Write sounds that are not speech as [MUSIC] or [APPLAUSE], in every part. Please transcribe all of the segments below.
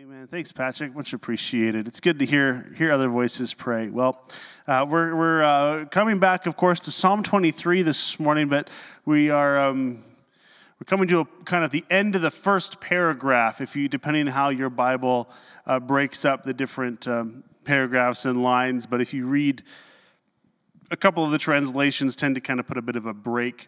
Amen. Thanks, Patrick. Much appreciated. It's good to hear hear other voices pray. Well, uh, we're we're uh, coming back, of course, to Psalm 23 this morning, but we are um, we're coming to a, kind of the end of the first paragraph. If you, depending on how your Bible uh, breaks up the different um, paragraphs and lines, but if you read a couple of the translations, tend to kind of put a bit of a break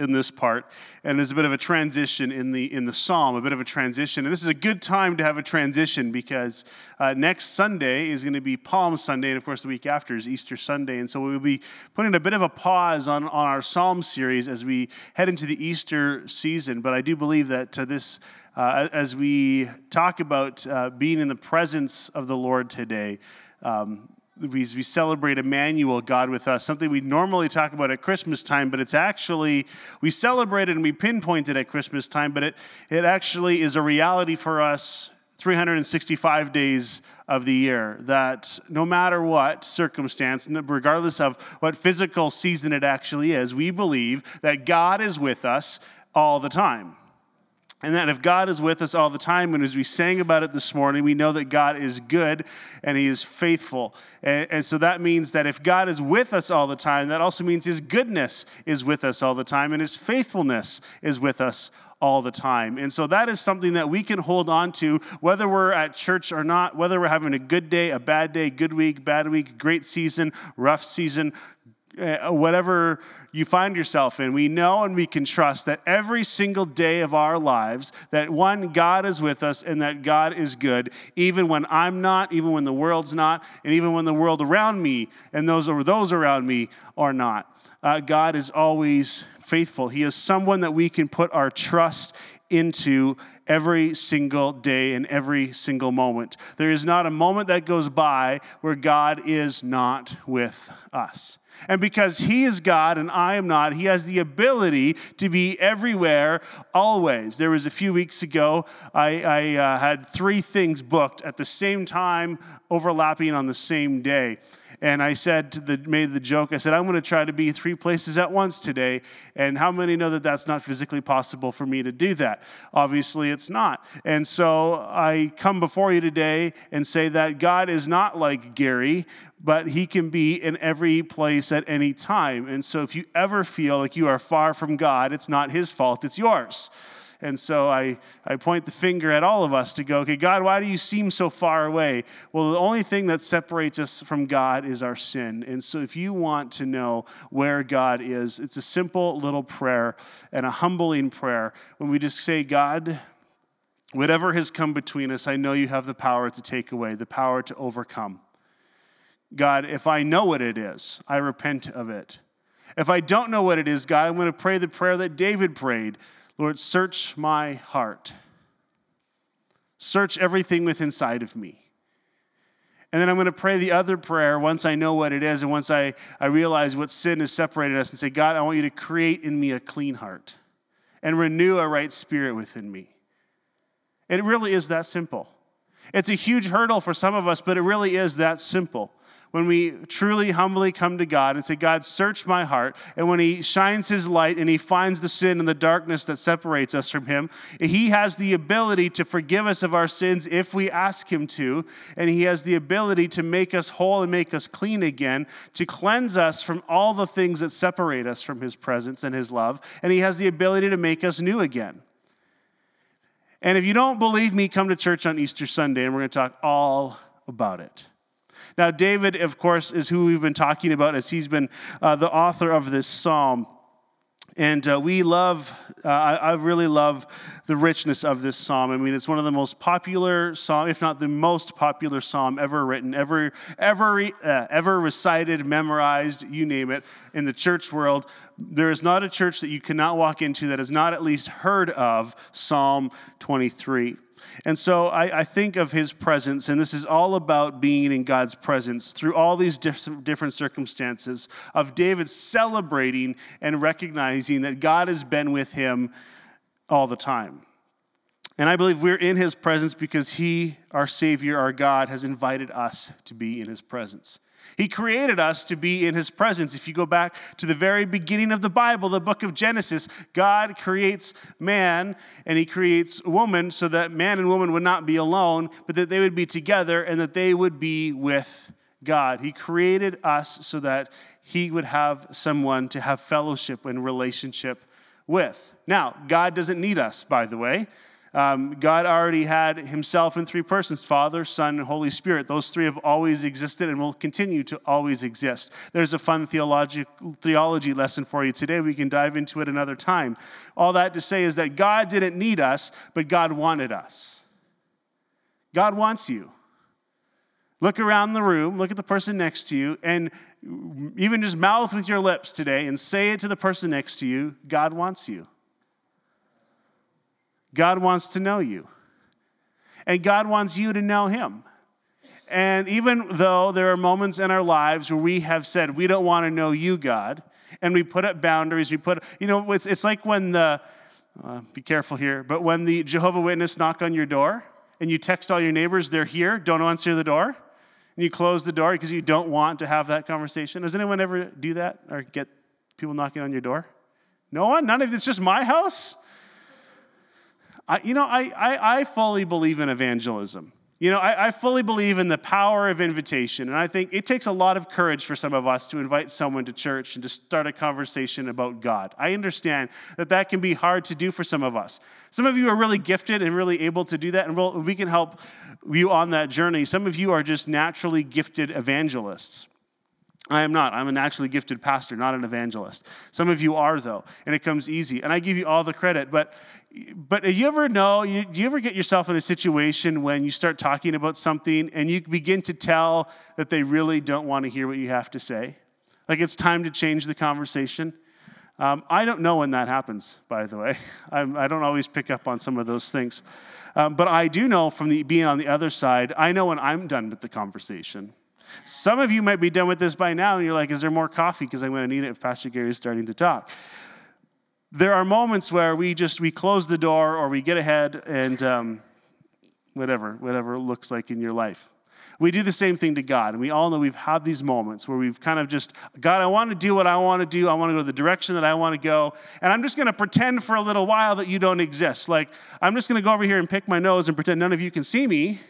in this part, and there's a bit of a transition in the in the psalm, a bit of a transition. And this is a good time to have a transition because uh, next Sunday is going to be Palm Sunday, and of course the week after is Easter Sunday. And so we will be putting a bit of a pause on on our psalm series as we head into the Easter season. But I do believe that uh, this. Uh, as we talk about uh, being in the presence of the Lord today, um, we, we celebrate Emmanuel, God with us, something we normally talk about at Christmas time, but it's actually, we celebrate it and we pinpoint it at Christmas time, but it, it actually is a reality for us 365 days of the year. That no matter what circumstance, regardless of what physical season it actually is, we believe that God is with us all the time. And that if God is with us all the time, and as we sang about it this morning, we know that God is good and He is faithful. And, and, so that means that if God is with us all the time, that also means His goodness is with us all the time, and His faithfulness is with us all the time. And so that is something that we can hold on to, whether we're at church or not, whether we're having a good day, a bad day, good week, bad week, great season, rough season, whatever you find yourself in, we know and we can trust that every single day of our lives, that one, God is with us and that God is good, even when I'm not, even when the world's not, and even when the world around me and those or those around me are not. Uh, God is always faithful. He is someone that we can put our trust into every single day and every single moment. There is not a moment that goes by where God is not with us. And because He is God and I am not, He has the ability to be everywhere, always. There was a few weeks ago, I, I uh, had three things booked at the same time, overlapping on the same day. And I said to the made the joke. I said I'm going to try to be three places at once today. And how many know that that's not physically possible for me to do that? Obviously, it's not. And so I come before you today and say that God is not like Gary, but he can be in every place at any time. And so if you ever feel like you are far from God, it's not his fault, it's yours. And so I, I point the finger at all of us to go, okay, God, why do you seem so far away? Well, the only thing that separates us from God is our sin. And so if you want to know where God is, it's a simple little prayer and a humbling prayer when we just say, God, whatever has come between us, I know you have the power to take away, the power to overcome. God, if I know what it is, I repent of it. If I don't know what it is, God, I'm going to pray the prayer that David prayed Lord, search my heart. Search everything within inside of me. And then I'm going to pray the other prayer once I know what it is and once I, I realize what sin has separated us and say, God, I want you to create in me a clean heart and renew a right spirit within me. It really is that simple. It's a huge hurdle for some of us, but it really is that simple when we truly humbly come to God and say, God, search my heart, and when He shines His light and He finds the sin and the darkness that separates us from Him, He has the ability to forgive us of our sins if we ask Him to, and He has the ability to make us whole and make us clean again, to cleanse us from all the things that separate us from His presence and His love, and He has the ability to make us new again. And if you don't believe me, come to church on Easter Sunday, and we're going to talk all about it. Now, David, of course, is who we've been talking about as he's been uh, the author of this psalm. And uh, we love, uh, I, I, really love the richness of this psalm. I mean, it's one of the most popular psalm, if not the most popular psalm ever written, ever, ever, uh, ever recited, memorized, you name it, in the church world. There is not a church that you cannot walk into that has not at least heard of Psalm 23. And so I, I, think of his presence, and this is all about being in God's presence through all these different circumstances of David celebrating and recognizing that God has been with him all the time. And I believe we're in his presence because he, our Savior, our God, has invited us to be in his presence. He created us to be in His presence. If you go back to the very beginning of the Bible, the book of Genesis, God creates man and He creates woman so that man and woman would not be alone, but that they would be together and that they would be with God. He created us so that He would have someone to have fellowship and relationship with. Now, God doesn't need us, by the way. Um, God already had himself in three persons Father, Son, and Holy Spirit. Those three have always existed and will continue to always exist. There's a fun theology, theology lesson for you today. We can dive into it another time. All that to say is that God didn't need us, but God wanted us. God wants you. Look around the room, look at the person next to you, and even just mouth with your lips today and say it to the person next to you God wants you. God wants to know you. And God wants you to know Him. And even though there are moments in our lives where we have said, we don't want to know you, God, and we put up boundaries, we put, you know, it's, it's like when the, uh, be careful here, but when the Jehovah Witness knock on your door and you text all your neighbors, they're here, don't answer the door, and you close the door because you don't want to have that conversation. Does anyone ever do that or get people knocking on your door? No one? None of it's just my house? I, you know, I, I, I, fully believe in evangelism. You know, I, I fully believe in the power of invitation. And I think it takes a lot of courage for some of us to invite someone to church and to start a conversation about God. I understand that that can be hard to do for some of us. Some of you are really gifted and really able to do that, and we'll, we can help you on that journey. Some of you are just naturally gifted evangelists. I am not. I'm a naturally gifted pastor, not an evangelist. Some of you are, though, and it comes easy. And I give you all the credit. But, but you ever know, you, do you ever get yourself in a situation when you start talking about something and you begin to tell that they really don't want to hear what you have to say? Like it's time to change the conversation? Um, I don't know when that happens, by the way. [LAUGHS] I'm, I do not always pick up on some of those things. Um, but I do know from the, being on the other side, I know when I'm done with the conversation. Some of you might be done with this by now, and you're like, is there more coffee? Because I'm going to need it if Pastor Gary is starting to talk. There are moments where we just we close the door or we get ahead and um, whatever, whatever it looks like in your life. We do the same thing to God. And we all know we've had these moments where we've kind of just, God, I want to do what I want to do. I want to go the direction that I want to go. And I'm just going to pretend for a little while that you don't exist. Like, I'm just going to go over here and pick my nose and pretend none of you can see me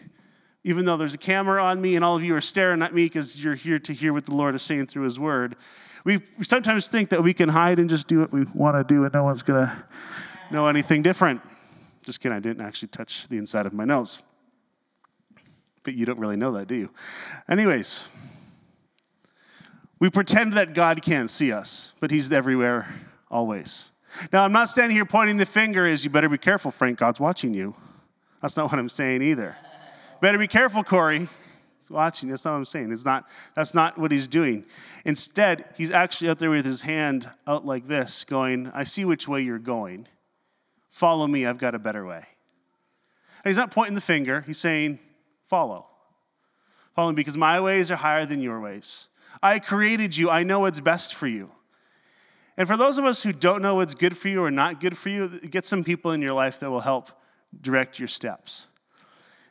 even though there's a camera on me and all of you are staring at me because you're here to hear what the Lord is saying through His Word. We sometimes think that we can hide and just do what we want to do and no one's going to know anything different. Just kidding, I didn't actually touch the inside of my nose. But you don't really know that, do you? Anyways, we pretend that God can't see us, but He's everywhere, always. Now, I'm not standing here pointing the finger as you better be careful, Frank, God's watching you. That's not what I'm saying either. Better be careful, Corey. He's watching. That's not what I'm saying. It's not, that's not what he's doing. Instead, he's actually out there with his hand out like this, going, I see which way you're going. Follow me, I've got a better way. And he's not pointing the finger, he's saying, Follow. Follow me because my ways are higher than your ways. I created you, I know what's best for you. And for those of us who don't know what's good for you or not good for you, get some people in your life that will help direct your steps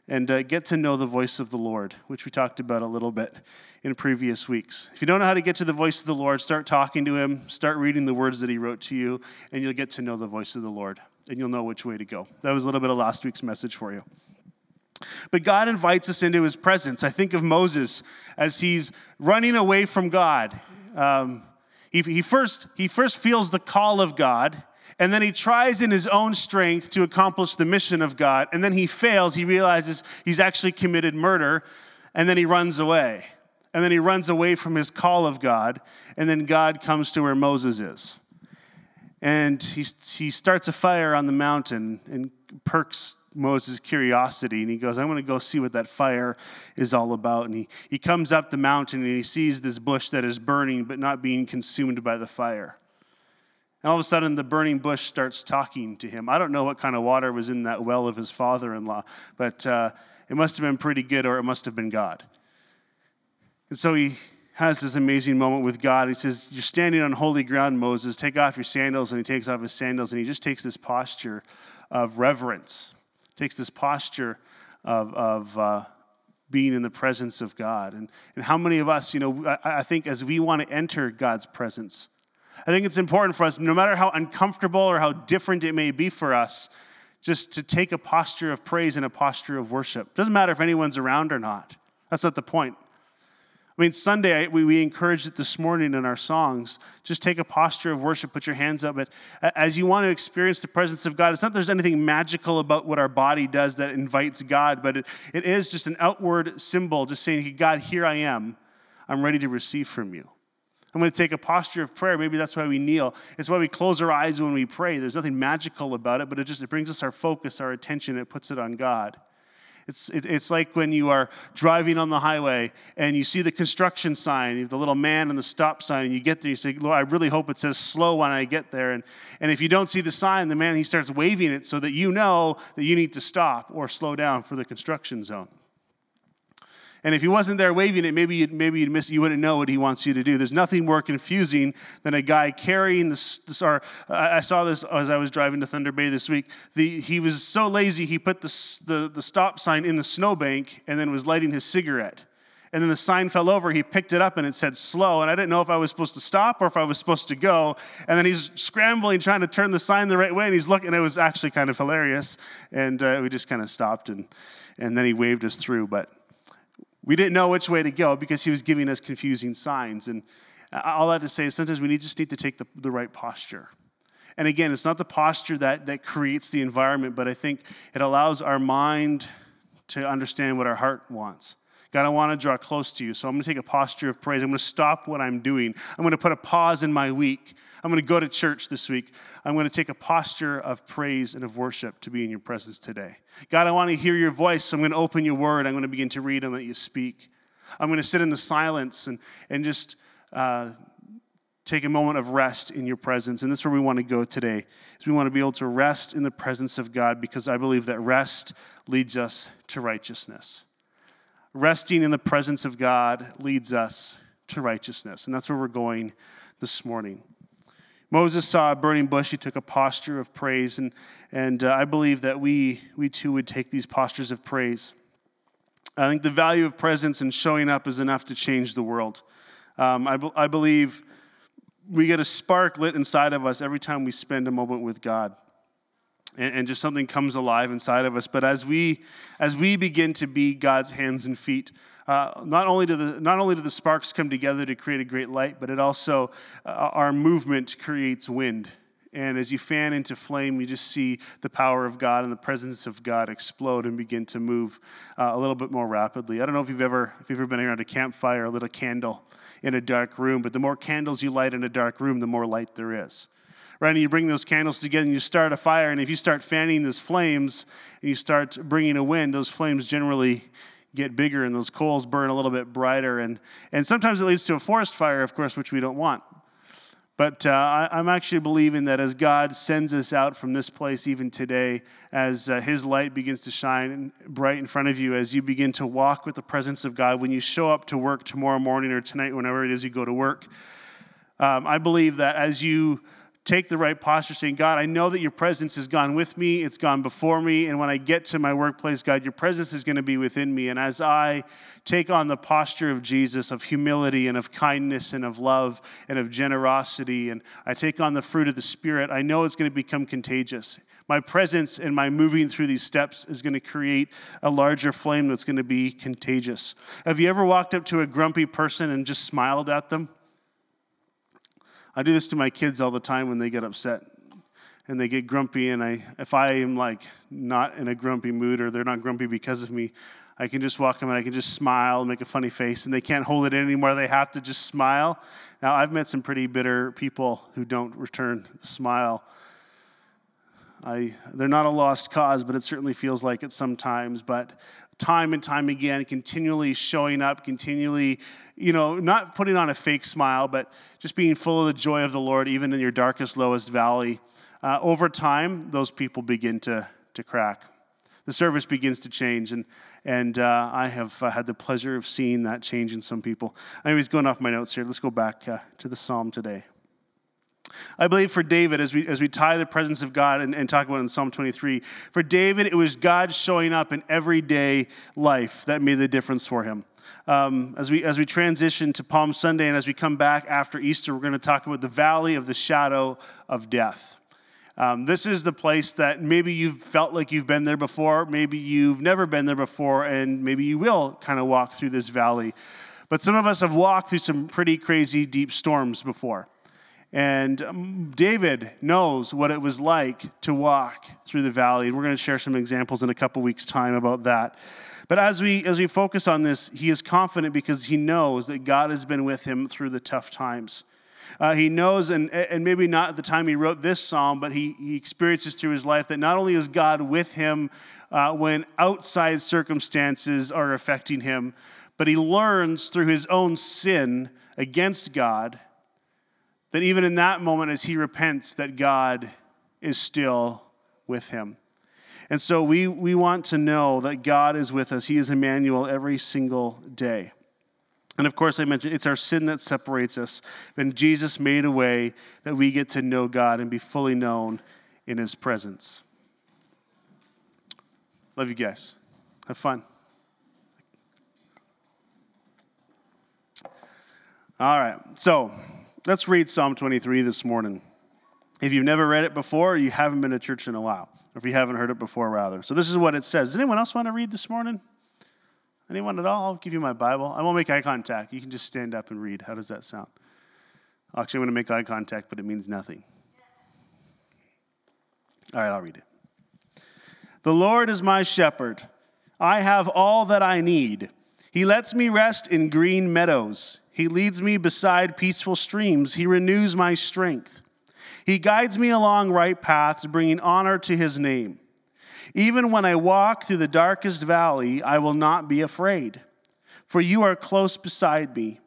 and uh, get to know the voice of the Lord, which we talked about a little bit in previous weeks. If you don't know how to get to the voice of the Lord, start talking to Him, start reading the words that He wrote to you, and you'll get to know the voice of the Lord, and you'll know which way to go. That was a little bit of last week's message for you. But God invites us into His presence. I think of Moses as he's running away from God. Um, he, he, first, he first feels the call of God and then he tries in his own strength to accomplish the mission of God. And then he fails. He realizes he's actually committed murder. And then he runs away. And then he runs away from his call of God. And then God comes to where Moses is. And he, he starts a fire on the mountain and perks Moses' curiosity. And he goes, I'm going to go see what that fire is all about. And he, he comes up the mountain and he sees this bush that is burning but not being consumed by the fire. And all of a sudden, the burning bush starts talking to him. I don't know what kind of water was in that well of his father in law, but uh, it must have been pretty good or it must have been God. And so he has this amazing moment with God. He says, You're standing on holy ground, Moses. Take off your sandals. And he takes off his sandals and he just takes this posture of reverence, takes this posture of, of uh, being in the presence of God. And, and how many of us, you know, I, I think as we want to enter God's presence, I think it's important for us, no matter how uncomfortable or how different it may be for us, just to take a posture of praise and a posture of worship. Doesn't matter if anyone's around or not. That's not the point. I mean, Sunday, we, we encouraged it this morning in our songs. Just take a posture of worship, put your hands up. But as you want to experience the presence of God, it's not there's anything magical about what our body does that invites God, but it, it is just an outward symbol, just saying, God, here I am. I'm ready to receive from you. I'm going to take a posture of prayer. Maybe that's why we kneel. It's why we close our eyes when we pray. There's nothing magical about it, but it just it brings us our focus, our attention, it puts it on God. It's, it, it's like when you are driving on the highway and you see the construction sign, the little man and the stop sign, and you get there, you say, Lord, I really hope it says slow when I get there. And, and if you don't see the sign, the man, he starts waving it so that you know that you need to stop or slow down for the construction zone. And if he wasn't there waving it, maybe you'd, maybe you'd miss, you wouldn't know what he wants you to do. There's nothing more confusing than a guy carrying this. or I saw this as I was driving to Thunder Bay this week. The, he was so lazy, he put the, the, the stop sign in the snowbank and then was lighting his cigarette. And then the sign fell over. He picked it up and it said slow. And I didn't know if I was supposed to stop or if I was supposed to go. And then he's scrambling, trying to turn the sign the right way. And he's looking. And It was actually kind of hilarious. And uh, we just kind of stopped and, and then he waved us through. But we didn't know which way to go because he was giving us confusing signs. And all that to say is sometimes we just need to take the, the right posture. And again, it's not the posture that, that creates the environment, but I think it allows our mind to understand what our heart wants. God, I want to draw close to you. So I'm going to take a posture of praise. I'm going to stop what I'm doing. I'm going to put a pause in my week. I'm going to go to church this week. I'm going to take a posture of praise and of worship to be in your presence today. God, I want to hear your voice. So I'm going to open your word. I'm going to begin to read and let you speak. I'm going to sit in the silence and, and just uh, take a moment of rest in your presence. And that's where we want to go today. Is we want to be able to rest in the presence of God because I believe that rest leads us to righteousness resting in the presence of God leads us to righteousness. And that's where we're going this morning. Moses saw a burning bush. He took a posture of praise. And, and uh, I believe that we, we too would take these postures of praise. I think the value of presence and showing up is enough to change the world. Um, I, be, I believe we get a spark lit inside of us every time we spend a moment with God and, and just something comes alive inside of us. But as we as we begin to be God's hands and feet, uh, not only do the not only do the sparks come together to create a great light, but it also uh, our movement creates wind. And as you fan into flame, you just see the power of God and the presence of God explode and begin to move uh, a little bit more rapidly. I don't know if you've ever if you've ever been around a campfire, a little candle in a dark room, but the more candles you light in a dark room, the more light there is right? And you bring those candles together and you start a fire. And if you start fanning those flames and you start bringing a wind, those flames generally get bigger and those coals burn a little bit brighter. And, and sometimes it leads to a forest fire, of course, which we don't want. But uh, I, am actually believing that as God sends us out from this place, even today, as uh, His light begins to shine bright in front of you, as you begin to walk with the presence of God, when you show up to work tomorrow morning or tonight, whenever it is you go to work, um, I believe that as you take the right posture, saying, God, I know that your presence has gone with me, it's gone before me, and when I get to my workplace, God, your presence is going to be within me. And as I take on the posture of Jesus, of humility and of kindness and of love and of generosity, and I take on the fruit of the Spirit, I know it's going to become contagious. My presence and my moving through these steps is going to create a larger flame that's going to be contagious. Have you ever walked up to a grumpy person and just smiled at them? I do this to my kids all the time when they get upset and they get grumpy. And I, if I am like not in a grumpy mood or they're not grumpy because of me, I can just walk them and I can just smile, and make a funny face, and they can't hold it anymore. They have to just smile. Now, I've met some pretty bitter people who don't return the smile. I, they're not a lost cause, but it certainly feels like it sometimes. But time and time again, continually showing up, continually, you know, not putting on a fake smile, but just being full of the joy of the Lord, even in your darkest, lowest valley. Uh, over time, those people begin to, to crack. The service begins to change, and, and uh, I have uh, had the pleasure of seeing that change in some people. Anyways, going off my notes here, let's go back uh, to the psalm today. I believe for David, as we, as we tie the presence of God and, and talk about it in Psalm 23, for David, it was God showing up in everyday life that made the difference for him. Um, as, we, as we transition to Palm Sunday and as we come back after Easter, we're going to talk about the valley of the shadow of death. Um, this is the place that maybe you've felt like you've been there before, maybe you've never been there before, and maybe you will kind of walk through this valley. But some of us have walked through some pretty crazy deep storms before. And um, David knows what it was like to walk through the valley. And we're going to share some examples in a couple weeks' time about that. But as we, as we focus on this, he is confident because he knows that God has been with him through the tough times. Uh, he knows, and, and maybe not at the time he wrote this psalm, but he, he experiences through his life that not only is God with him uh, when outside circumstances are affecting him, but he learns through his own sin against God that even in that moment, as he repents, that God is still with him. And so we, we want to know that God is with us. He is Emmanuel every single day. And of course, I mentioned it's our sin that separates us. And Jesus made a way that we get to know God and be fully known in his presence. Love you guys. Have fun. All right. So, Let's read Psalm 23 this morning. If you've never read it before, you haven't been to church in a while, or if you haven't heard it before, rather. So, this is what it says. Does anyone else want to read this morning? Anyone at all? I'll give you my Bible. I won't make eye contact. You can just stand up and read. How does that sound? Actually, I'm going to make eye contact, but it means nothing. All right, I'll read it. The Lord is my shepherd. I have all that I need. He lets me rest in green meadows. He leads me beside peaceful streams. He renews my strength. He guides me along right paths, bringing honor to his name. Even when I walk through the darkest valley, I will not be afraid, for you are close beside me.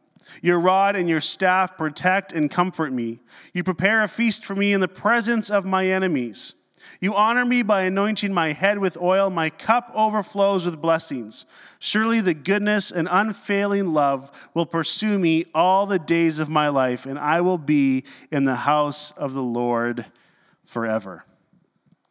Your rod and your staff protect and comfort me. You prepare a feast for me in the presence of my enemies. You honor me by anointing my head with oil. My cup overflows with blessings. Surely the goodness and unfailing love will pursue me all the days of my life, and I will be in the house of the Lord forever.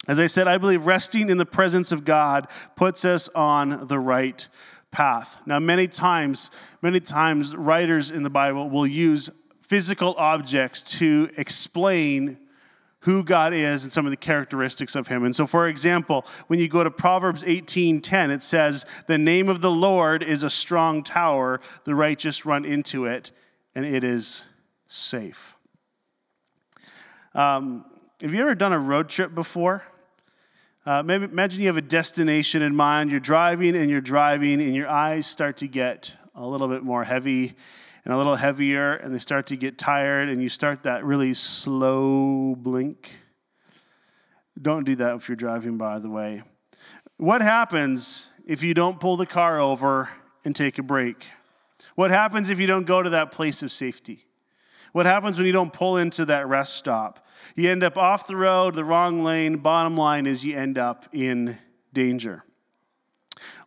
As I said, I believe resting in the presence of God puts us on the right path. Now, many times, many times, writers in the Bible will use physical objects to explain who God is and some of the characteristics of him. And so for example, when you go to Proverbs 18:10, it says, "The name of the Lord is a strong tower; the righteous run into it, and it is safe." Um, have you ever done a road trip before? Uh, maybe imagine you have a destination in mind. You're driving and you're driving, and your eyes start to get a little bit more heavy and a little heavier, and they start to get tired, and you start that really slow blink. Don't do that if you're driving, by the way. What happens if you don't pull the car over and take a break? What happens if you don't go to that place of safety? What happens when you don't pull into that rest stop? You end up off the road, the wrong lane. Bottom line is you end up in danger.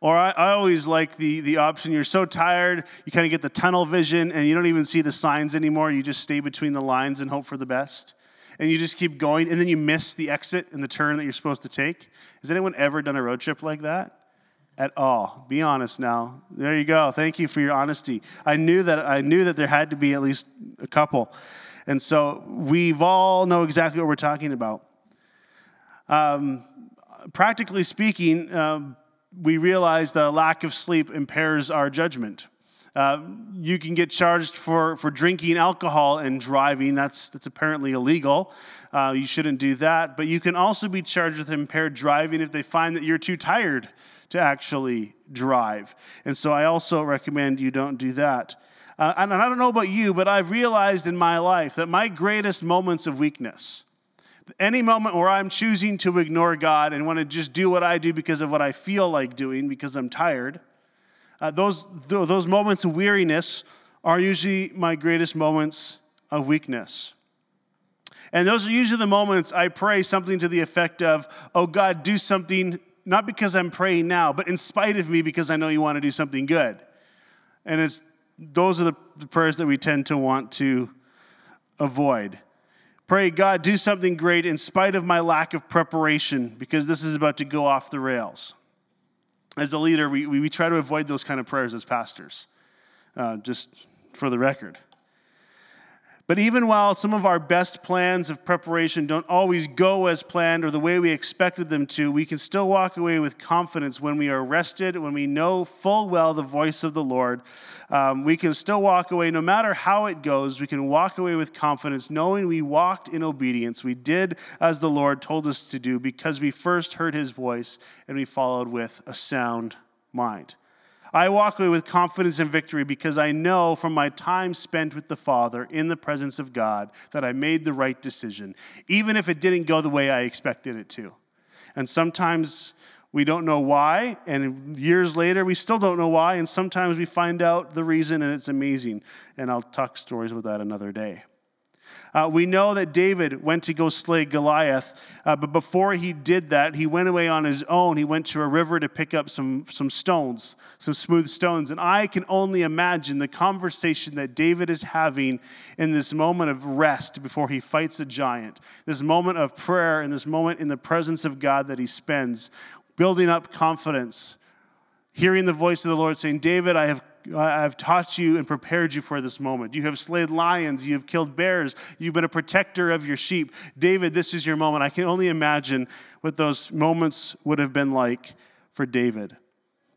Or I, I, always like the, the option you're so tired, you kind of get the tunnel vision and you don't even see the signs anymore. You just stay between the lines and hope for the best. And you just keep going, and then you miss the exit and the turn that you're supposed to take. Has anyone ever done a road trip like that? At all. Be honest now. There you go. Thank you for your honesty. I knew that I knew that there had to be at least a couple. And so we've all know exactly what we're talking about. Um, practically speaking, um, we realize that lack of sleep impairs our judgment. Uh, you can get charged for, for drinking alcohol and driving. That's, that's apparently illegal. Uh, you shouldn't do that. But you can also be charged with impaired driving if they find that you're too tired to actually drive. And so I also recommend you don't do that. Uh, and I don't know about you, but I've realized in my life that my greatest moments of weakness, any moment where I'm choosing to ignore God and want to just do what I do because of what I feel like doing because I'm tired, uh, those, those moments of weariness are usually my greatest moments of weakness. And those are usually the moments I pray something to the effect of, Oh God, do something, not because I'm praying now, but in spite of me because I know you want to do something good. And it's, those are the prayers that we tend to want to avoid. Pray, God, do something great in spite of my lack of preparation because this is about to go off the rails. As a leader, we, we, we try to avoid those kind of prayers as pastors, uh, just for the record. But even while some of our best plans of preparation don't always go as planned or the way we expected them to, we can still walk away with confidence when we are rested, when we know full well the voice of the Lord. Um, we can still walk away, no matter how it goes, we can walk away with confidence, knowing we walked in obedience. We did as the Lord told us to do because we first heard his voice and we followed with a sound mind. I walk away with confidence and victory because I know from my time spent with the Father in the presence of God that I made the right decision, even if it didn't go the way I expected it to. And sometimes we don't know why, and years later we still don't know why, and sometimes we find out the reason and it's amazing. And I'll talk stories about that another day. Uh, we know that David went to go slay Goliath, uh, but before he did that, he went away on his own. He went to a river to pick up some, some stones, some smooth stones. And I can only imagine the conversation that David is having in this moment of rest before he fights a giant, this moment of prayer, and this moment in the presence of God that he spends, building up confidence, hearing the voice of the Lord saying, David, I have I've taught you and prepared you for this moment. You have slayed lions, you have killed bears, you've been a protector of your sheep. David, this is your moment. I can only imagine what those moments would have been like for David.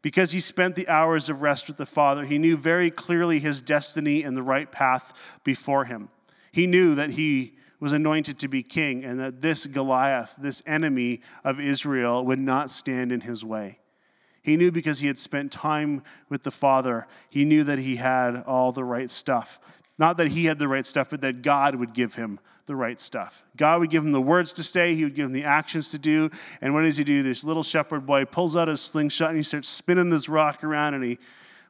Because he spent the hours of rest with the Father, he knew very clearly his destiny and the right path before him. He knew that he was anointed to be king and that this Goliath, this enemy of Israel, would not stand in his way. He knew because he had spent time with the Father, he knew that he had all the right stuff. Not that he had the right stuff, but that God would give him the right stuff. God would give him the words to say, he would give him the actions to do. And what does he do? This little shepherd boy pulls out his slingshot and he starts spinning this rock around, and he,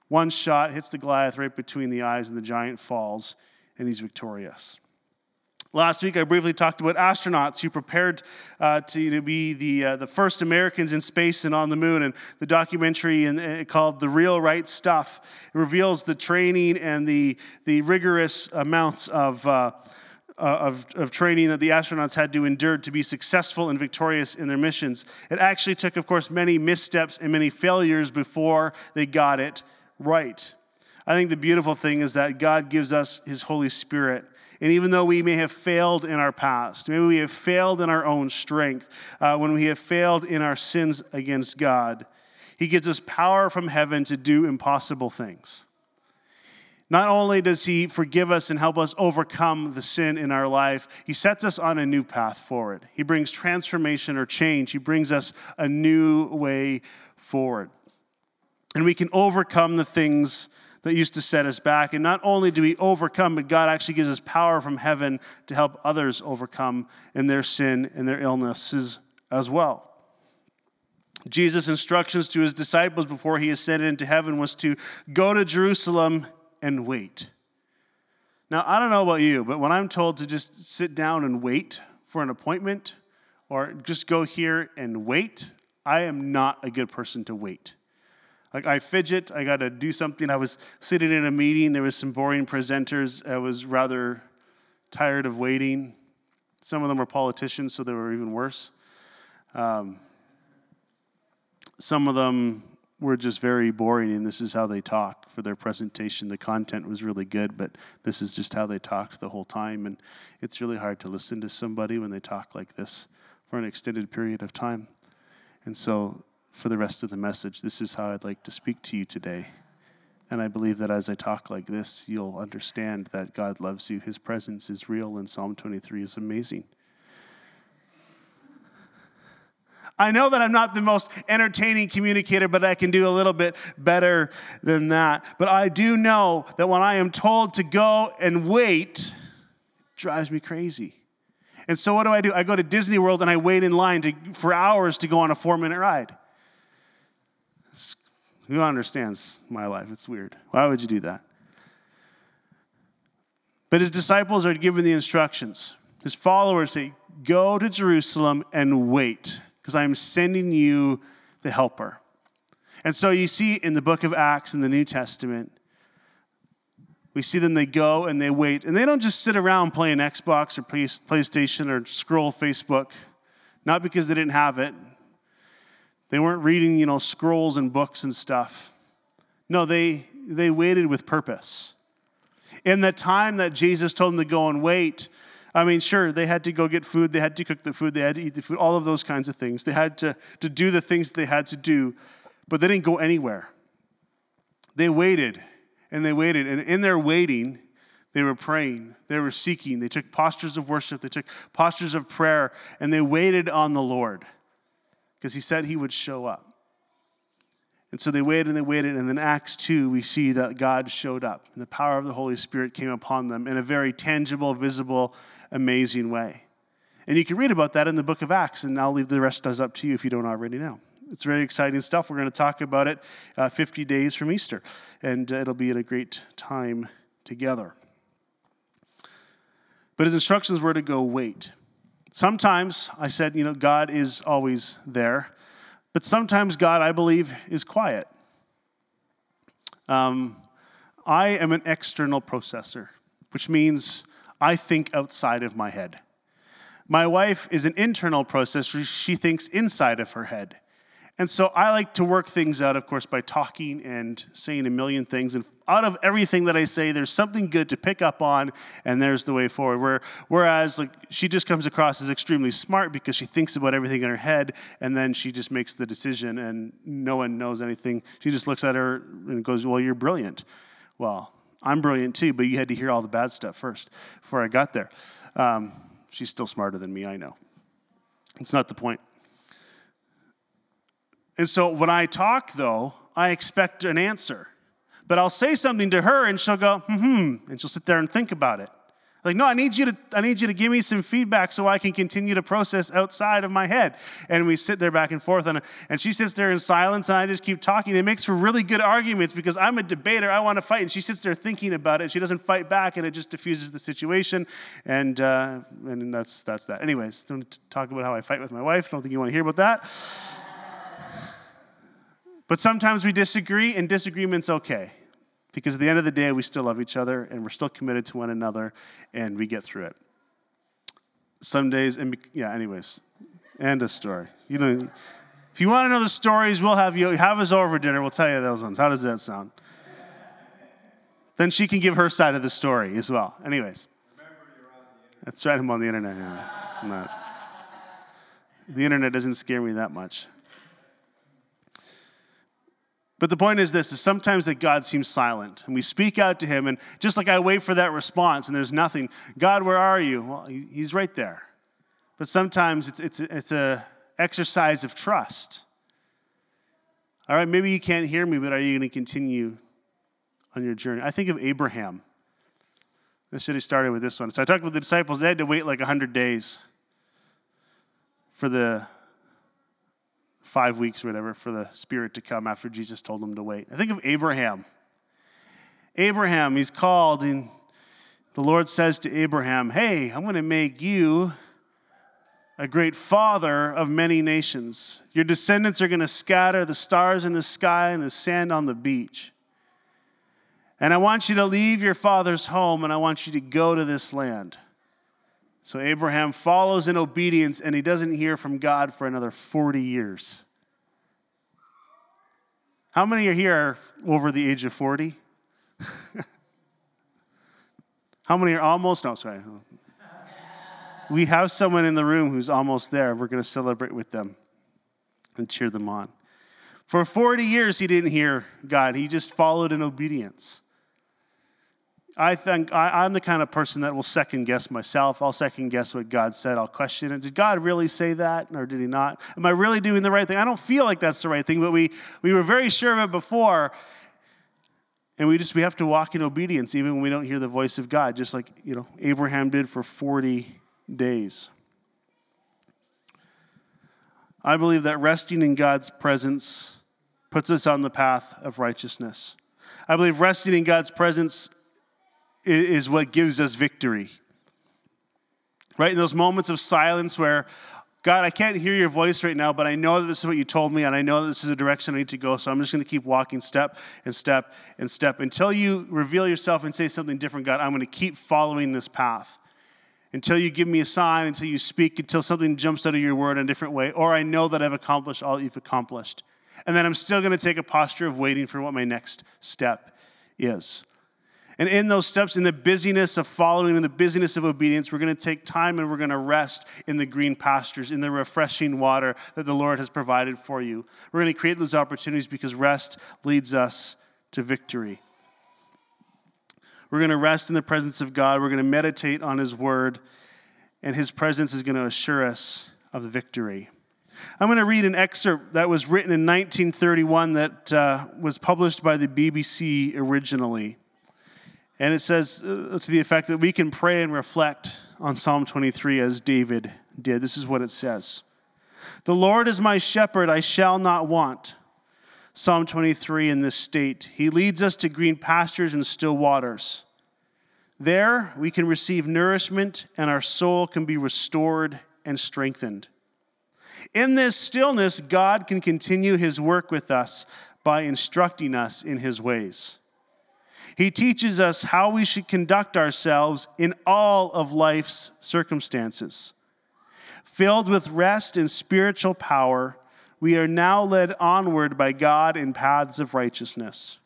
one shot, hits the Goliath right between the eyes, and the giant falls, and he's victorious. Last week, I briefly talked about astronauts who prepared uh, to, to, be the, uh, the first Americans in space and on the moon. And the documentary in, uh, called The Real Right Stuff reveals the training and the, the rigorous amounts of, uh, uh, of, of training that the astronauts had to endure to be successful and victorious in their missions. It actually took, of course, many missteps and many failures before they got it right. I think the beautiful thing is that God gives us His Holy Spirit and even though we may have failed in our past, maybe we have failed in our own strength, uh, when we have failed in our sins against God, He gives us power from heaven to do impossible things. Not only does He forgive us and help us overcome the sin in our life, He sets us on a new path forward. He brings transformation or change, He brings us a new way forward. And we can overcome the things that used to set us back. And not only do we overcome, but God actually gives us power from heaven to help others overcome in their sin and their illnesses as well. Jesus' instructions to his disciples before he ascended into heaven was to go to Jerusalem and wait. Now, I don't know about you, but when I'm told to just sit down and wait for an appointment or just go here and wait, I am not a good person to wait. Like I fidget, I got to do something. I was sitting in a meeting, there was some boring presenters. I was rather tired of waiting. Some of them were politicians, so they were even worse. Um, some of them were just very boring, and this is how they talk for their presentation. The content was really good, but this is just how they talked the whole time. And it's really hard to listen to somebody when they talk like this for an extended period of time. And so for the rest of the message. This is how I'd like to speak to you today. And I believe that as I talk like this, you'll understand that God loves you. His presence is real, and Psalm 23 is amazing. I know that I'm not the most entertaining communicator, but I can do a little bit better than that. But I do know that when I am told to go and wait, it drives me crazy. And so what do I do? I go to Disney World and I wait in line to, for hours to go on a four minute ride. Who understands my life? It's weird. Why would you do that? But his disciples are given the instructions. His followers say, Go to Jerusalem and wait, because I am sending you the helper. And so you see in the book of Acts in the New Testament, We see them, they go and they wait. And they don't just sit around playing Xbox or PlayStation or scroll Facebook, not because they didn't have it. They weren't reading, you know, scrolls and books and stuff. No, they, they waited with purpose. In the time that Jesus told them to go and wait, I mean, sure, they had to go get food, they had to cook the food, they had to eat the food, all of those kinds of things. They had to, to do the things that they had to do, but they didn't go anywhere. They waited and they waited. And in their waiting, they were praying, they were seeking, they took postures of worship, they took postures of prayer, and they waited on the Lord because He said He would show up. And so they waited and they waited. And then Acts 2, we see that God showed up and the power of the Holy Spirit came upon them in a very tangible, visible, amazing way. And you can read about that in the book of Acts, and I'll leave the rest does up to you if you don't already know. It's very exciting stuff. We're going to talk about it uh, 50 days from Easter, and uh, it'll be a great time together. But his instructions were to go wait. Sometimes I said, you know, God is always there, but sometimes God, I believe, is quiet. Um, I am an external processor, which means I think outside of my head. My wife is an internal processor. She thinks inside of her head. And so I like to work things out, of course, by talking and saying a million things. And out of everything that I say, there's something good to pick up on, and there's the way forward. Where, whereas, like, she just comes across as extremely smart because she thinks about everything in her head, and then she just makes the decision, and no one knows anything. She just looks at her and goes, Well, you're brilliant. Well, I'm brilliant too, but you had to hear all the bad stuff first before I got there. Um, she's still smarter than me, I know. It's not the point. And so when I talk, though, I expect an answer. But I'll say something to her and she'll go, hmm, and she'll sit there and think about it. Like, no, I need you to, I need you to give me some feedback so I can continue to process outside of my head. And we sit there back and forth, and, and she sits there in silence, and I just keep talking. It makes for really good arguments because I'm a debater. I want to fight, and she sits there thinking about it. She doesn't fight back, and it just diffuses the situation. And uh, and that's that's that. Anyways, don't talk about how I fight with my wife. Don't think you want to hear about that. But sometimes we disagree, and disagreement's okay. Because at the end of the day, we still love each other and we're still committed to one another and we get through it. Some days, and yeah, anyways, end of story. You know, if you want to know the stories, we'll have you have us over dinner. We'll tell you those ones. How does that sound? Then she can give her side of the story as well. Anyways, that's right. I'm on the internet. Yeah. The internet doesn't scare me that much. But the point is this is sometimes that God seems silent and we speak out to him and just like I wait for that response and there's nothing, God, where are you? Well, he's right there. But sometimes it's it's it's a exercise of trust. All right, maybe you can't hear me, but are you going to continue on your journey? I think of Abraham. I should have started with this one. So I talked with the disciples, they had to wait like 100 days for the five weeks or whatever for the Spirit to come after Jesus told them to wait. I think of Abraham. Abraham, he's called, and the Lord says to Abraham, Hey, I'm going to make you a great father of many nations. Your descendants are going to scatter the stars in the sky and the sand on the beach. And I want you to leave your father's home and I want you to go to this land. So Abraham follows in obedience and he doesn't hear from God for another 40 years. How many are here over the age of 40? [LAUGHS] How many are almost? No, sorry. We have someone in the room who's almost there. We're going to celebrate with them and cheer them on. For 40 years, he didn't hear God, he just followed in obedience. I think I, am the kind of person that will second guess myself. I'll second guess what God said. I'll question it. Did God really say that or did he not? Am I really doing the right thing? I don't feel like that's the right thing, but we, we were very sure of it before. And we just we have to walk in obedience even when we don't hear the voice of God, just like you know Abraham did for 40 days. I believe that resting in God's presence puts us on the path of righteousness. I believe resting in God's presence is what gives us victory. Right? In those moments of silence where God, I can't hear your voice right now, but I know that this is what you told me, and I know that this is the direction I need to go. So I'm just going to keep walking step and step and step until you reveal yourself and say something different, God. I'm going to keep following this path until you give me a sign, until you speak, until something jumps out of your word in a different way, or I know that I've accomplished all you've accomplished. And then I'm still going to take a posture of waiting for what my next step is. And in those steps, in the busyness of following, in the busyness of obedience, we're going to take time and we're going to rest in the green pastures, in the refreshing water that the Lord has provided for you. We're going to create those opportunities because rest leads us to victory. We're going to rest in the presence of God. We're going to meditate on His word, and His presence is going to assure us of the victory. I'm going to read an excerpt that was written in 1931 that uh, was published by the BBC originally. And it says uh, to the effect that we can pray and reflect on Psalm 23 as David did. This is what it says The Lord is my shepherd, I shall not want. Psalm 23 in this state. He leads us to green pastures and still waters. There we can receive nourishment and our soul can be restored and strengthened. In this stillness, God can continue his work with us by instructing us in his ways. He teaches us how we should conduct ourselves in all of life's circumstances. Filled with rest and spiritual power, we are now led onward by God in paths of righteousness.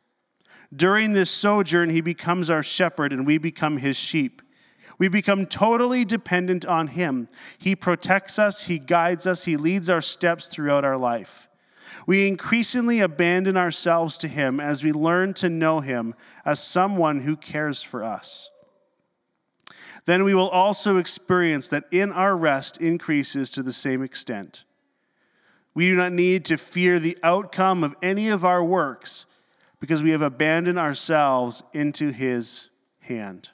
During this sojourn, he becomes our shepherd and we become his sheep. We become totally dependent on him. He protects us, he guides us, he leads our steps throughout our life. We increasingly abandon ourselves to Him as we learn to know Him as someone who cares for us. Then we will also experience that in our rest increases to the same extent. We do not need to fear the outcome of any of our works because we have abandoned ourselves into His hand.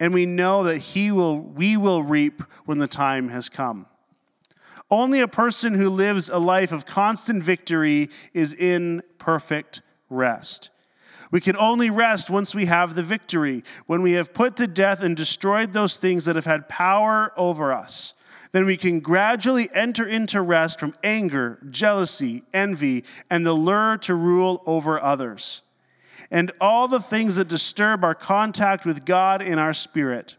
And we know that he will, we will reap when the time has come. Only a person who lives a life of constant victory is in perfect rest. We can only rest once we have the victory, when we have put to death and destroyed those things that have had power over us. Then we can gradually enter into rest from anger, jealousy, envy, and the lure to rule over others, and all the things that disturb our contact with God in our spirit.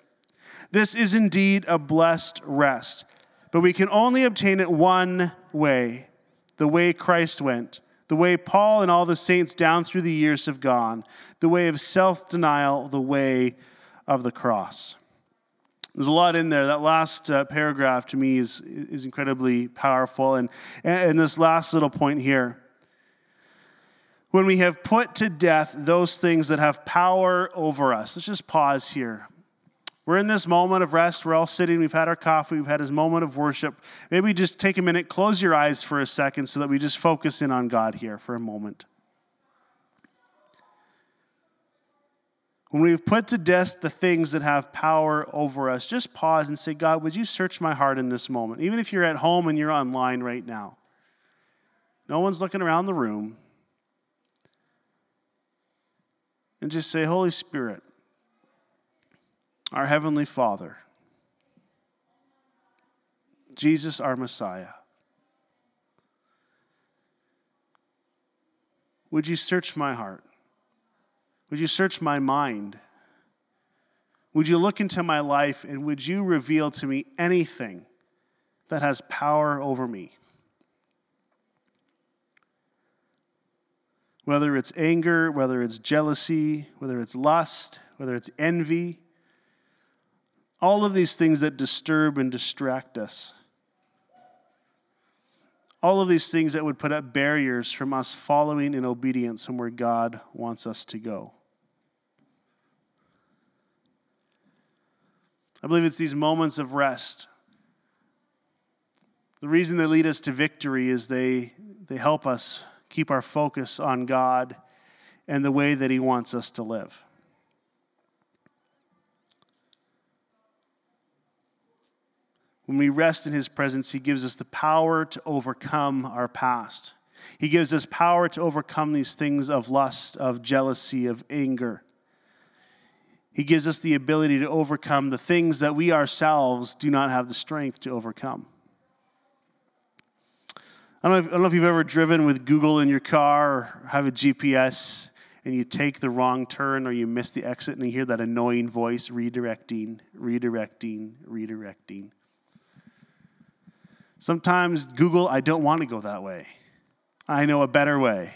This is indeed a blessed rest but we can only obtain it one way the way Christ went, the way Paul and all the saints down through the years have gone, the way of self denial, the way of the cross. There's a lot in there. That last uh, paragraph to me is, is incredibly powerful. And, and this last little point here when we have put to death those things that have power over us. Let's just pause here. We're in this moment of rest. We're all sitting. We've had our coffee. We've had this moment of worship. Maybe just take a minute, close your eyes for a second so that we just focus in on God here for a moment. When we've put to death the things that have power over us, just pause and say, God, would you search my heart in this moment? Even if you're at home and you're online right now, no one's looking around the room. And just say, Holy Spirit, our Heavenly Father, Jesus, our Messiah. Would you search my heart? Would you search my mind? Would you look into my life and would you reveal to me anything that has power over me? Whether it's anger, whether it's jealousy, whether it's lust, whether it's envy, all of these things that disturb and distract us. All of these things that would put up barriers from us following in obedience from where God wants us to go. I believe it's these moments of rest. The reason they lead us to victory is they, they help us keep our focus on God and the way that He wants us to live. When we rest in His presence, He gives us the power to overcome our past. He gives us power to overcome these things of lust, of jealousy, of anger. He gives us the ability to overcome the things that we ourselves do not have the strength to overcome. I don't, know if, I don't know if you've ever driven with Google in your car or have a GPS and you take the wrong turn or you miss the exit and you hear that annoying voice redirecting, redirecting, redirecting. Sometimes Google, I don't want to go that way. I know a better way.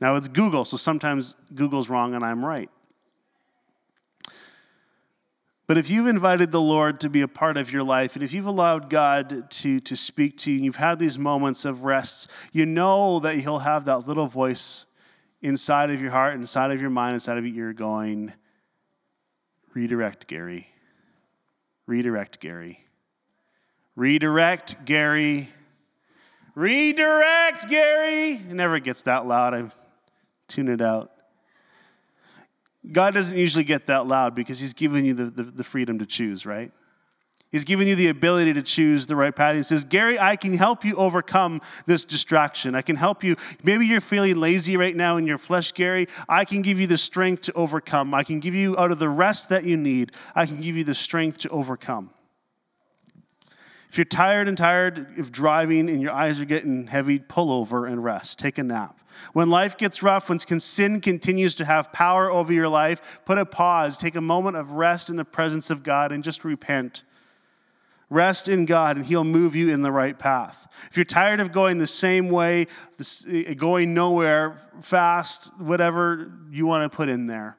Now it's Google, so sometimes Google's wrong and I'm right. But if you've invited the Lord to be a part of your life, and if you've allowed God to, to speak to you, and you've had these moments of rest, you know that He'll have that little voice inside of your heart, inside of your mind, inside of your ear going, redirect, Gary. Redirect, Gary. Redirect, Gary. Redirect, Gary. It never gets that loud. I tune it out. God doesn't usually get that loud because He's given you the, the, the, freedom to choose, right? He's given you the ability to choose the right path. He says, Gary, I can help you overcome this distraction. I can help you. Maybe you're feeling lazy right now in your flesh, Gary. I can give you the strength to overcome. I can give you out of the rest that you need, I can give you the strength to overcome. If you're tired and tired of driving and your eyes are getting heavy, pull over and rest. Take a nap. When life gets rough, when sin continues to have power over your life, put a pause, take a moment of rest in the presence of God, and just repent. Rest in God, and He'll move you in the right path. If you're tired of going the same way, eh, going nowhere, fast, whatever you want to put in there.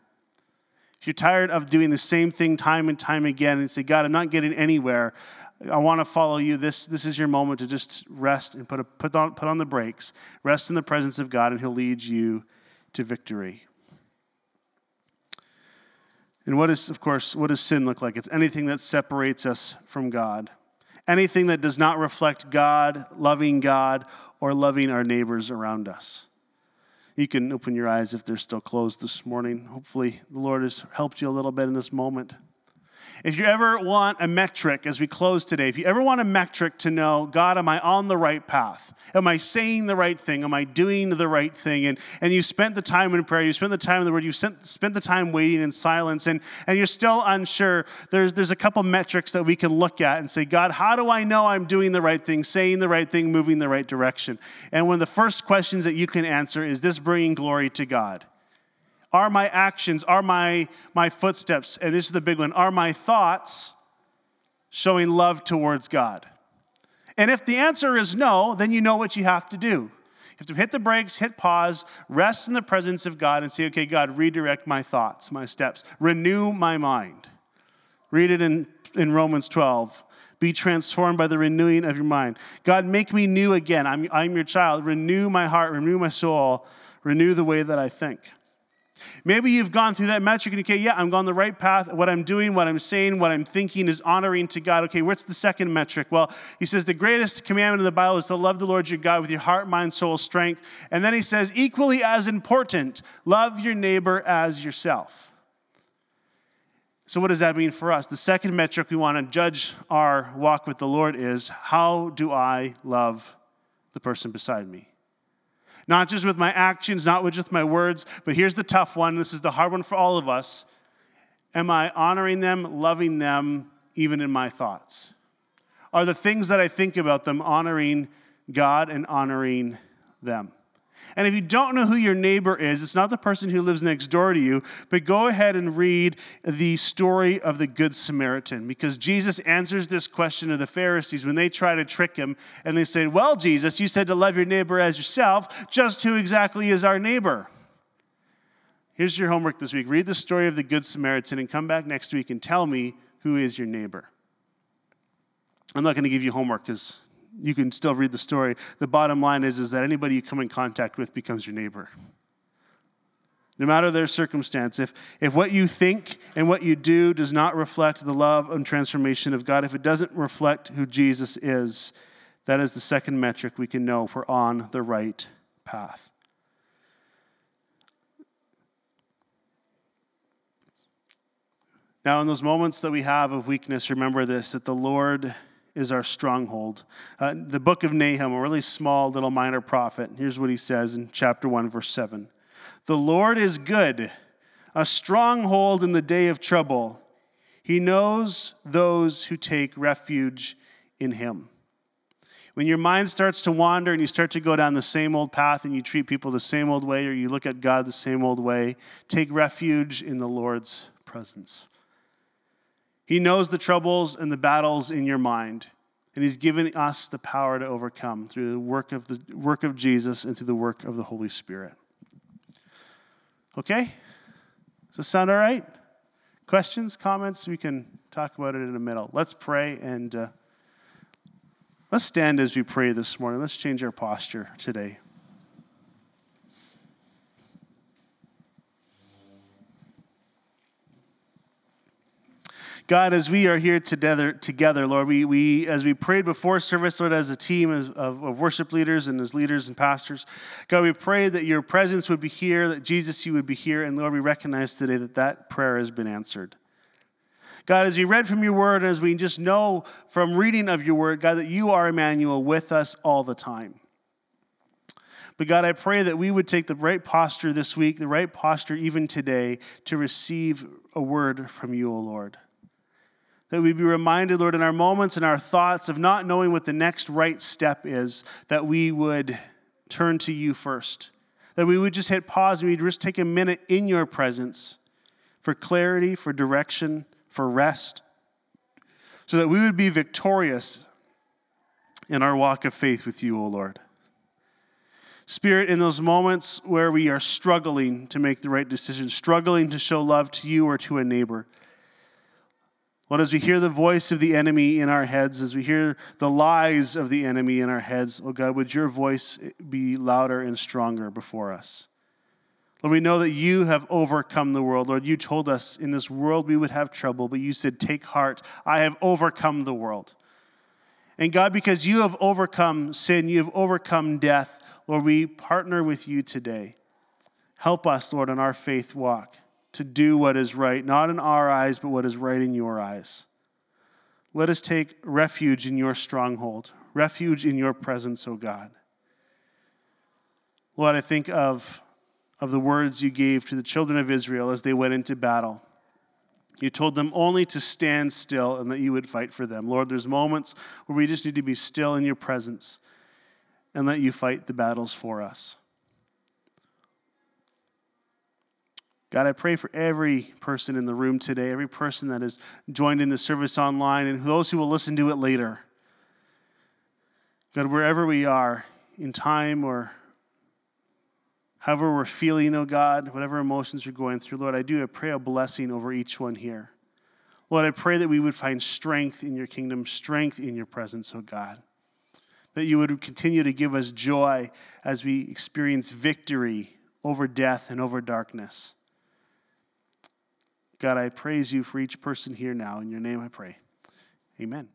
If you're tired of doing the same thing time and time again and say, God, I'm not getting anywhere, I want to follow you. This, this is your moment to just rest and put, a, put, on, put on the brakes. Rest in the presence of God, and He'll lead you to victory. And what is, of course, what does sin look like? It's anything that separates us from God, anything that does not reflect God, loving God, or loving our neighbors around us. You can open your eyes if they're still closed this morning. Hopefully, the Lord has helped you a little bit in this moment. If you ever want a metric as we close today, if you ever want a metric to know, God, am I on the right path? Am I saying the right thing? Am I doing the right thing? And, and you spent the time in prayer, you spent the time in the word, you spent, the time waiting in silence, and, and you're still unsure. There's, there's a couple metrics that we can look at and say, God, how do I know I'm doing the right thing, saying the right thing, moving the right direction? And one of the first questions that you can answer is this bringing glory to God? Are my actions, are my, my footsteps, and this is the big one, are my thoughts showing love towards God? And if the answer is no, then you know what you have to do. You have to hit the brakes, hit pause, rest in the presence of God, and say, okay, God, redirect my thoughts, my steps, renew my mind. Read it in, in Romans 12. Be transformed by the renewing of your mind. God, make me new again. I'm, I'm your child. Renew my heart, renew my soul, renew the way that I think. Maybe you've gone through that metric and okay, yeah, I'm on the right path. What I'm doing, what I'm saying, what I'm thinking is honoring to God. Okay, what's the second metric? Well, he says the greatest commandment in the Bible is to love the Lord your God with your heart, mind, soul, strength. And then he says, equally as important, love your neighbor as yourself. So, what does that mean for us? The second metric we want to judge our walk with the Lord is how do I love the person beside me? Not just with my actions, not with just my words, but here's the tough one. This is the hard one for all of us. Am I honoring them, loving them, even in my thoughts? Are the things that I think about them honoring God and honoring them? And if you don't know who your neighbor is, it's not the person who lives next door to you, but go ahead and read the story of the Good Samaritan because Jesus answers this question of the Pharisees when they try to trick him and they say, Well, Jesus, you said to love your neighbor as yourself. Just who exactly is our neighbor? Here's your homework this week read the story of the Good Samaritan and come back next week and tell me who is your neighbor. I'm not going to give you homework because you can still read the story. The bottom line is, is that anybody you come in contact with becomes your neighbor. No matter their circumstance, if, if what you think and what you do does not reflect the love and transformation of God, if it doesn't reflect who Jesus is, that is the second metric we can know if we're on the right path. Now, in those moments that we have of weakness, remember this that the Lord is our stronghold. Uh, the book of Nahum, a really small little minor prophet, here's what he says in chapter 1, verse 7 The Lord is good, a stronghold in the day of trouble. He knows those who take refuge in him. When your mind starts to wander and you start to go down the same old path and you treat people the same old way or you look at God the same old way, take refuge in the Lord's presence. He knows the troubles and the battles in your mind, and He's given us the power to overcome through the work of, the work of Jesus and through the work of the Holy Spirit. Okay? Does this sound all right? Questions, comments? We can talk about it in a minute. Let's pray and. Uh, Let's stand as we pray this morning. Let's change our posture today. God, as we are here together, together Lord, we, we, as we prayed before service, Lord, as a team of, of worship leaders and as leaders and pastors, God, we pray that your presence would be here, that Jesus, you would be here, and Lord, we recognize today that that prayer has been answered. God, as we read from your word, as we just know from reading of your word, God, that you are Emmanuel with us all the time. But God, I pray that we would take the right posture this week, the right posture even today, to receive a word from you, O Lord. That we be reminded, Lord, in our moments and our thoughts of not knowing what the next right step is, that we would turn to you first. That we would just hit pause and we'd just take a minute in your presence for clarity, for direction, for rest, so that we would be victorious in our walk of faith with you, O Lord. Spirit, in those moments where we are struggling to make the right decision, struggling to show love to you or to a neighbor, Lord, as we hear the voice of the enemy in our heads, as we hear the lies of the enemy in our heads, oh God, would your voice be louder and stronger before us? Lord, we know that you have overcome the world. Lord, you told us in this world we would have trouble, but you said, Take heart, I have overcome the world. And God, because you have overcome sin, you have overcome death, Lord, we partner with you today. Help us, Lord, in our faith walk to do what is right, not in our eyes, but what is right in your eyes. Let us take refuge in your stronghold, refuge in your presence, O God. Lord, I think of of the words you gave to the children of Israel as they went into battle. You told them only to stand still and that you would fight for them. Lord, there's moments where we just need to be still in your presence and let you fight the battles for us. God, I pray for every person in the room today, every person that has joined in the service online, and those who will listen to it later. God, wherever we are in time or however we're feeling, oh God, whatever emotions we're going through, Lord, I do I pray a blessing over each one here. Lord, I pray that we would find strength in your kingdom, strength in your presence, oh God. That you would continue to give us joy as we experience victory over death and over darkness. God, I praise you for each person here now. In your name I pray. Amen.